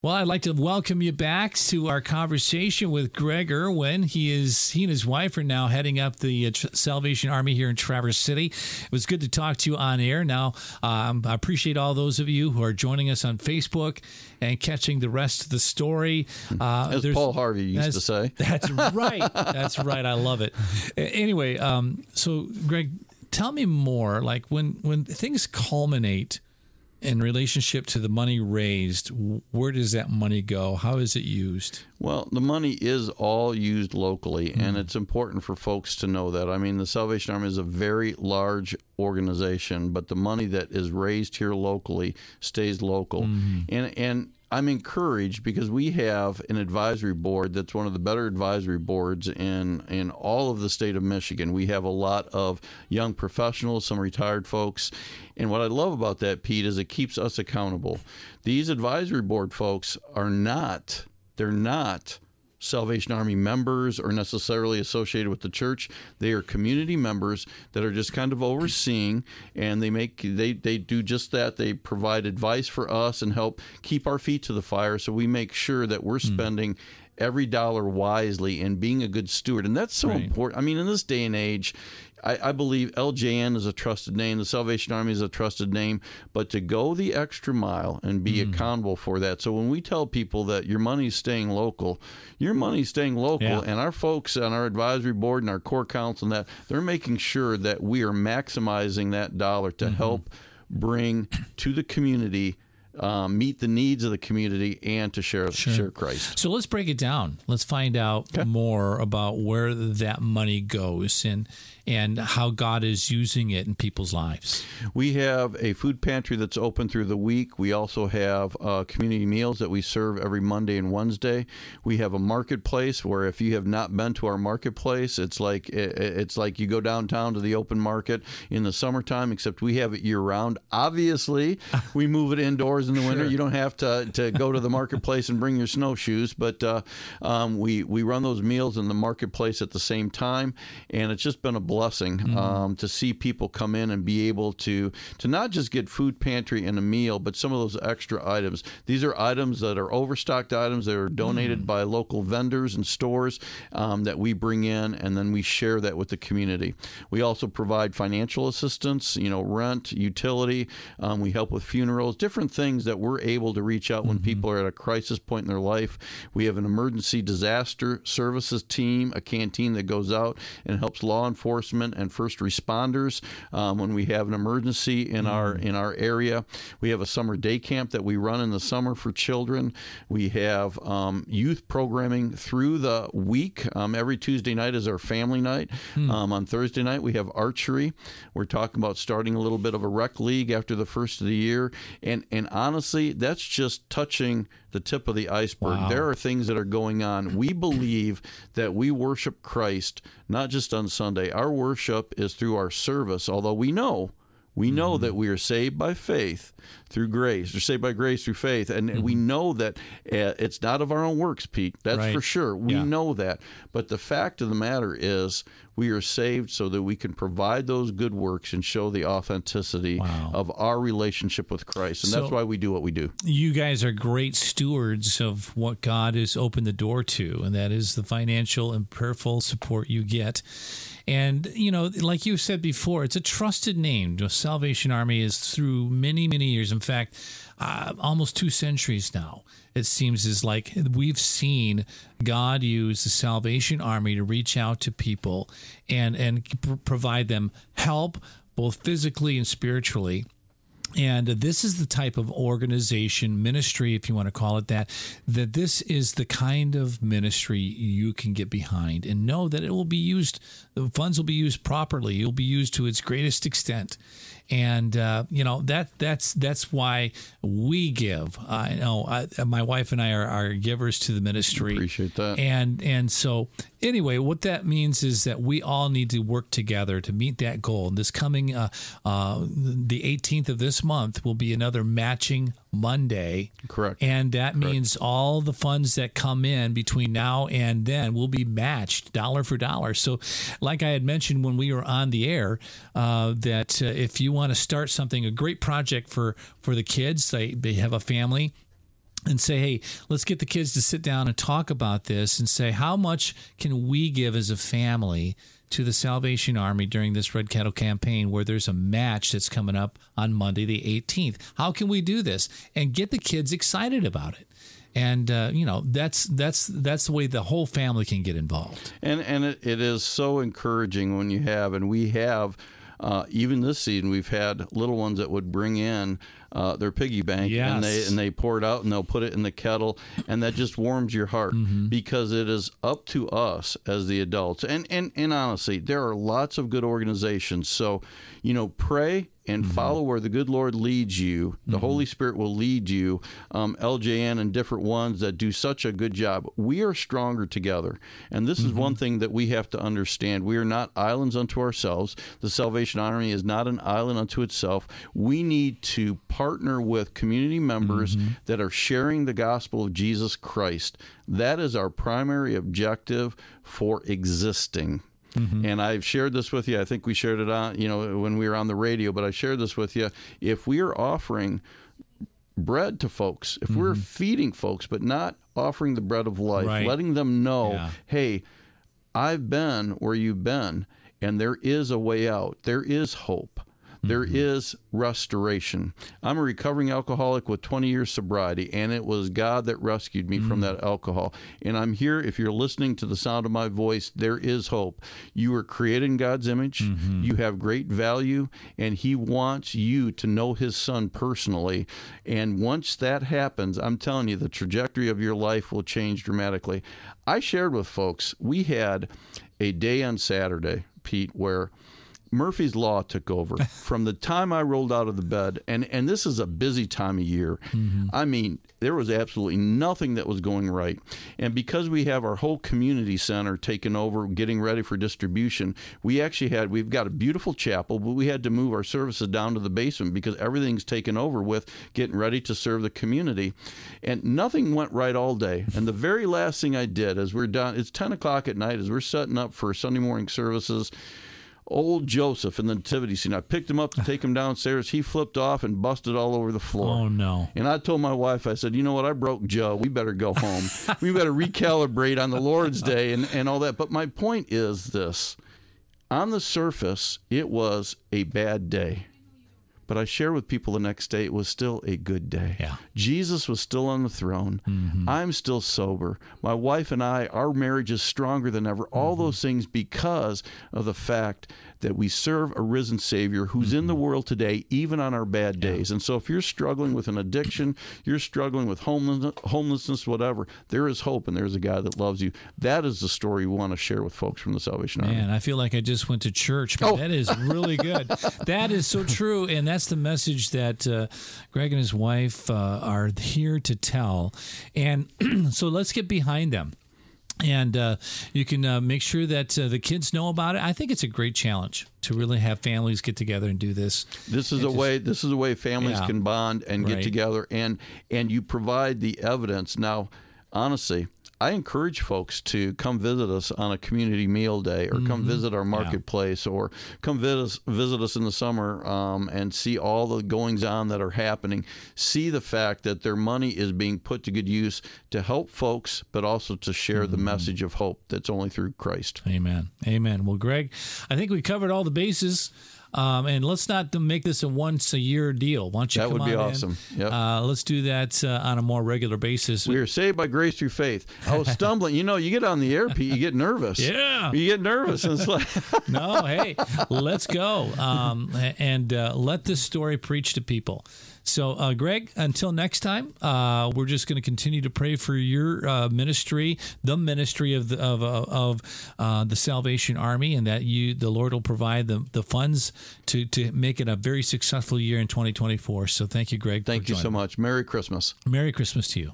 Well, I'd like to welcome you back to our conversation with Greg Irwin. He is he and his wife are now heading up the uh, Salvation Army here in Traverse City. It was good to talk to you on air. Now, um, I appreciate all those of you who are joining us on Facebook and catching the rest of the story. Uh, As Paul Harvey used to say. That's right. That's right. I love it. Anyway, um, so Greg, tell me more. Like when when things culminate in relationship to the money raised, where does that money go? How is it used? Well, the money is all used locally, mm-hmm. and it's important for folks to know that. I mean, the Salvation Army is a very large organization, but the money that is raised here locally stays local. Mm-hmm. And and I'm encouraged because we have an advisory board that's one of the better advisory boards in in all of the state of Michigan. We have a lot of young professionals, some retired folks, and what I love about that, Pete, is it keeps us accountable. These advisory board folks are not they're not Salvation Army members or necessarily associated with the church. They are community members that are just kind of overseeing and they make they, they do just that. They provide advice for us and help keep our feet to the fire so we make sure that we're hmm. spending mm every dollar wisely and being a good steward. And that's so right. important. I mean, in this day and age, I, I, believe LJN is a trusted name. The Salvation Army is a trusted name. But to go the extra mile and be mm. accountable for that. So when we tell people that your money's staying local, your money's staying local. Yeah. And our folks on our advisory board and our corps council and that, they're making sure that we are maximizing that dollar to mm-hmm. help bring to the community um, meet the needs of the community and to share sure. share Christ. So let's break it down. Let's find out okay. more about where that money goes and and how God is using it in people's lives. We have a food pantry that's open through the week. We also have uh, community meals that we serve every Monday and Wednesday. We have a marketplace where if you have not been to our marketplace, it's like it's like you go downtown to the open market in the summertime, except we have it year round. Obviously, we move it indoors in the winter. Sure. You don't have to, to go to the marketplace and bring your snowshoes, but uh, um, we we run those meals in the marketplace at the same time, and it's just been a blessing mm-hmm. um, to see people come in and be able to to not just get food pantry and a meal, but some of those extra items. These are items that are overstocked items that are donated mm-hmm. by local vendors and stores um, that we bring in, and then we share that with the community. We also provide financial assistance, you know, rent, utility. Um, we help with funerals, different things that we're able to reach out when mm-hmm. people are at a crisis point in their life. We have an emergency disaster services team, a canteen that goes out and helps law enforcement enforcement and first responders um, when we have an emergency in mm. our in our area. We have a summer day camp that we run in the summer for children. We have um, youth programming through the week. Um, every Tuesday night is our family night. Mm. on Thursday night we have archery. We're talking about starting a little bit of a rec league after the first of the year, and and honestly, that's just touching the tip of the iceberg. Wow. There are things that are going on. We believe that we worship Christ not just on Sunday. Our worship is through our service, although we know we know mm-hmm. that we are saved by faith through grace. We're saved by grace through faith. And mm-hmm. we know that uh, it's not of our own works, Pete. That's right. for sure. We yeah. know that. But the fact of the matter is, we are saved so that we can provide those good works and show the authenticity wow. of our relationship with Christ. And so that's why we do what we do. You guys are great stewards of what God has opened the door to, and that is the financial and prayerful support you get. And, you know, like you said before, it's a trusted name. The Salvation Army is through many, many years. In fact, uh, almost two centuries now. It seems is like we've seen God use the Salvation Army to reach out to people and and provide them help both physically and spiritually and this is the type of organization, ministry, if you want to call it that, that this is the kind of ministry you can get behind and know that it will be used, the funds will be used properly. It will be used to its greatest extent and uh, you know that that's that's why we give. I know I, my wife and I are, are, givers to the ministry. Appreciate that. And and so anyway, what that means is that we all need to work together to meet that goal. And this coming uh, uh, the 18th of this month will be another matching Monday. Correct. And that Correct. means all the funds that come in between now and then will be matched dollar for dollar. So, like I had mentioned when we were on the air, uh, that uh, if you want to start something, a great project for for the kids, they they have a family and say, hey, let's get the kids to sit down and talk about this and say, how much can we give as a family to the Salvation Army during this Red Kettle campaign where there's a match that's coming up on Monday, the 18th? How can we do this and get the kids excited about it? And uh, you know that's that's that's the way the whole family can get involved. And and it, it is so encouraging when you have and we have uh, even this season, we've had little ones that would bring in uh, their piggy bank yes. and they and they pour it out and they'll put it in the kettle, and that just warms your heart mm-hmm. because it is up to us as the adults. And and and honestly, there are lots of good organizations. So, you know, pray and mm-hmm. follow where the good Lord leads you. The mm-hmm. Holy Spirit will lead you. Um, LJN and different ones that do such a good job. We are stronger together. And this mm-hmm. is one thing that we have to understand. We are not islands unto ourselves. The Salvation Army is not an island unto itself. We need to partner with community members mm-hmm. that are sharing the gospel of Jesus Christ. That is our primary objective for existing. Mm-hmm. And I've shared this with you. I think we shared it on, you know, when we were on the radio, but I shared this with you. If we are offering bread to folks, if mm-hmm. we're feeding folks, but not offering the bread of life, right. letting them know, yeah. hey, I've been where you've been, and there is a way out, there is hope. There mm-hmm. is restoration. I'm a recovering alcoholic with 20 years sobriety, and it was God that rescued me mm-hmm. from that alcohol. And I'm here. If you're listening to the sound of my voice, there is hope. You were created in God's image. Mm-hmm. You have great value, and He wants you to know His Son personally. And once that happens, I'm telling you, the trajectory of your life will change dramatically. I shared with folks, we had a day on Saturday, Pete, where Murphy's Law took over from the time I rolled out of the bed, and and this is a busy time of year. Mm-hmm. I mean, there was absolutely nothing that was going right, and because we have our whole community center taken over, getting ready for distribution, we actually had we've got a beautiful chapel, but we had to move our services down to the basement because everything's taken over with getting ready to serve the community, and nothing went right all day. And the very last thing I did as we're done, it's ten o'clock at night as we're setting up for Sunday morning services old Joseph in the nativity scene. I picked him up to take him downstairs. He flipped off and busted all over the floor. Oh no! And I told my wife, I said, you know what? I broke Joe. We better go home. we better recalibrate on the Lord's Day and and all that. But my point is this: on the surface, it was a bad day. But I shared with people the next day, it was still a good day. Yeah. Jesus was still on the throne. Mm-hmm. I'm still sober. My wife and I, our marriage is stronger than ever. All mm-hmm. those things because of the fact that we serve a risen Savior who's in the mm-hmm. world today, even on our bad days. Yeah. And so if you're struggling with an addiction, you're struggling with homelessness, homelessness, whatever, there is hope and there's a God that loves you. That is the story we want to share with folks from the Salvation Army. Man, I feel like I just went to church, but oh. that is really good. that is so true. And that's the message that uh, Greg and his wife uh, are here to tell. And so let's get behind them and uh, you can uh, make sure that uh, the kids know about it. I think it's a great challenge to really have families get together and do this. This is a just, way. This is a way families yeah, can bond and right. get together, and and you provide the evidence. Now, honestly, I encourage folks to come visit us on a community meal day or mm-hmm. come visit our marketplace yeah. or come visit us, visit us in the summer um, and see all the goings on that are happening. See the fact that their money is being put to good use to help folks, but also to share mm-hmm. the message of hope that's only through Christ. Amen. Amen. Well, Greg, I think we covered all the bases. Um, and let's not make this a once a year deal. Why don't you that would be awesome. Yep. Uh, let's do that uh, on a more regular basis. We are saved by grace through faith. I was stumbling. you know, you get on the air, Pete, you get nervous. yeah. You get nervous. And it's like, no, hey, let's go. Um, and uh, let this story preach to people. So, uh, Greg, until next time, uh, we're just going to continue to pray for your uh, ministry, the ministry of the, of, uh, of uh, the Salvation Army, and that you, the Lord, will provide the, the funds to to make it a very successful year in 2024. So, thank you, Greg. Thank you so much. Merry Christmas. Merry Christmas to you.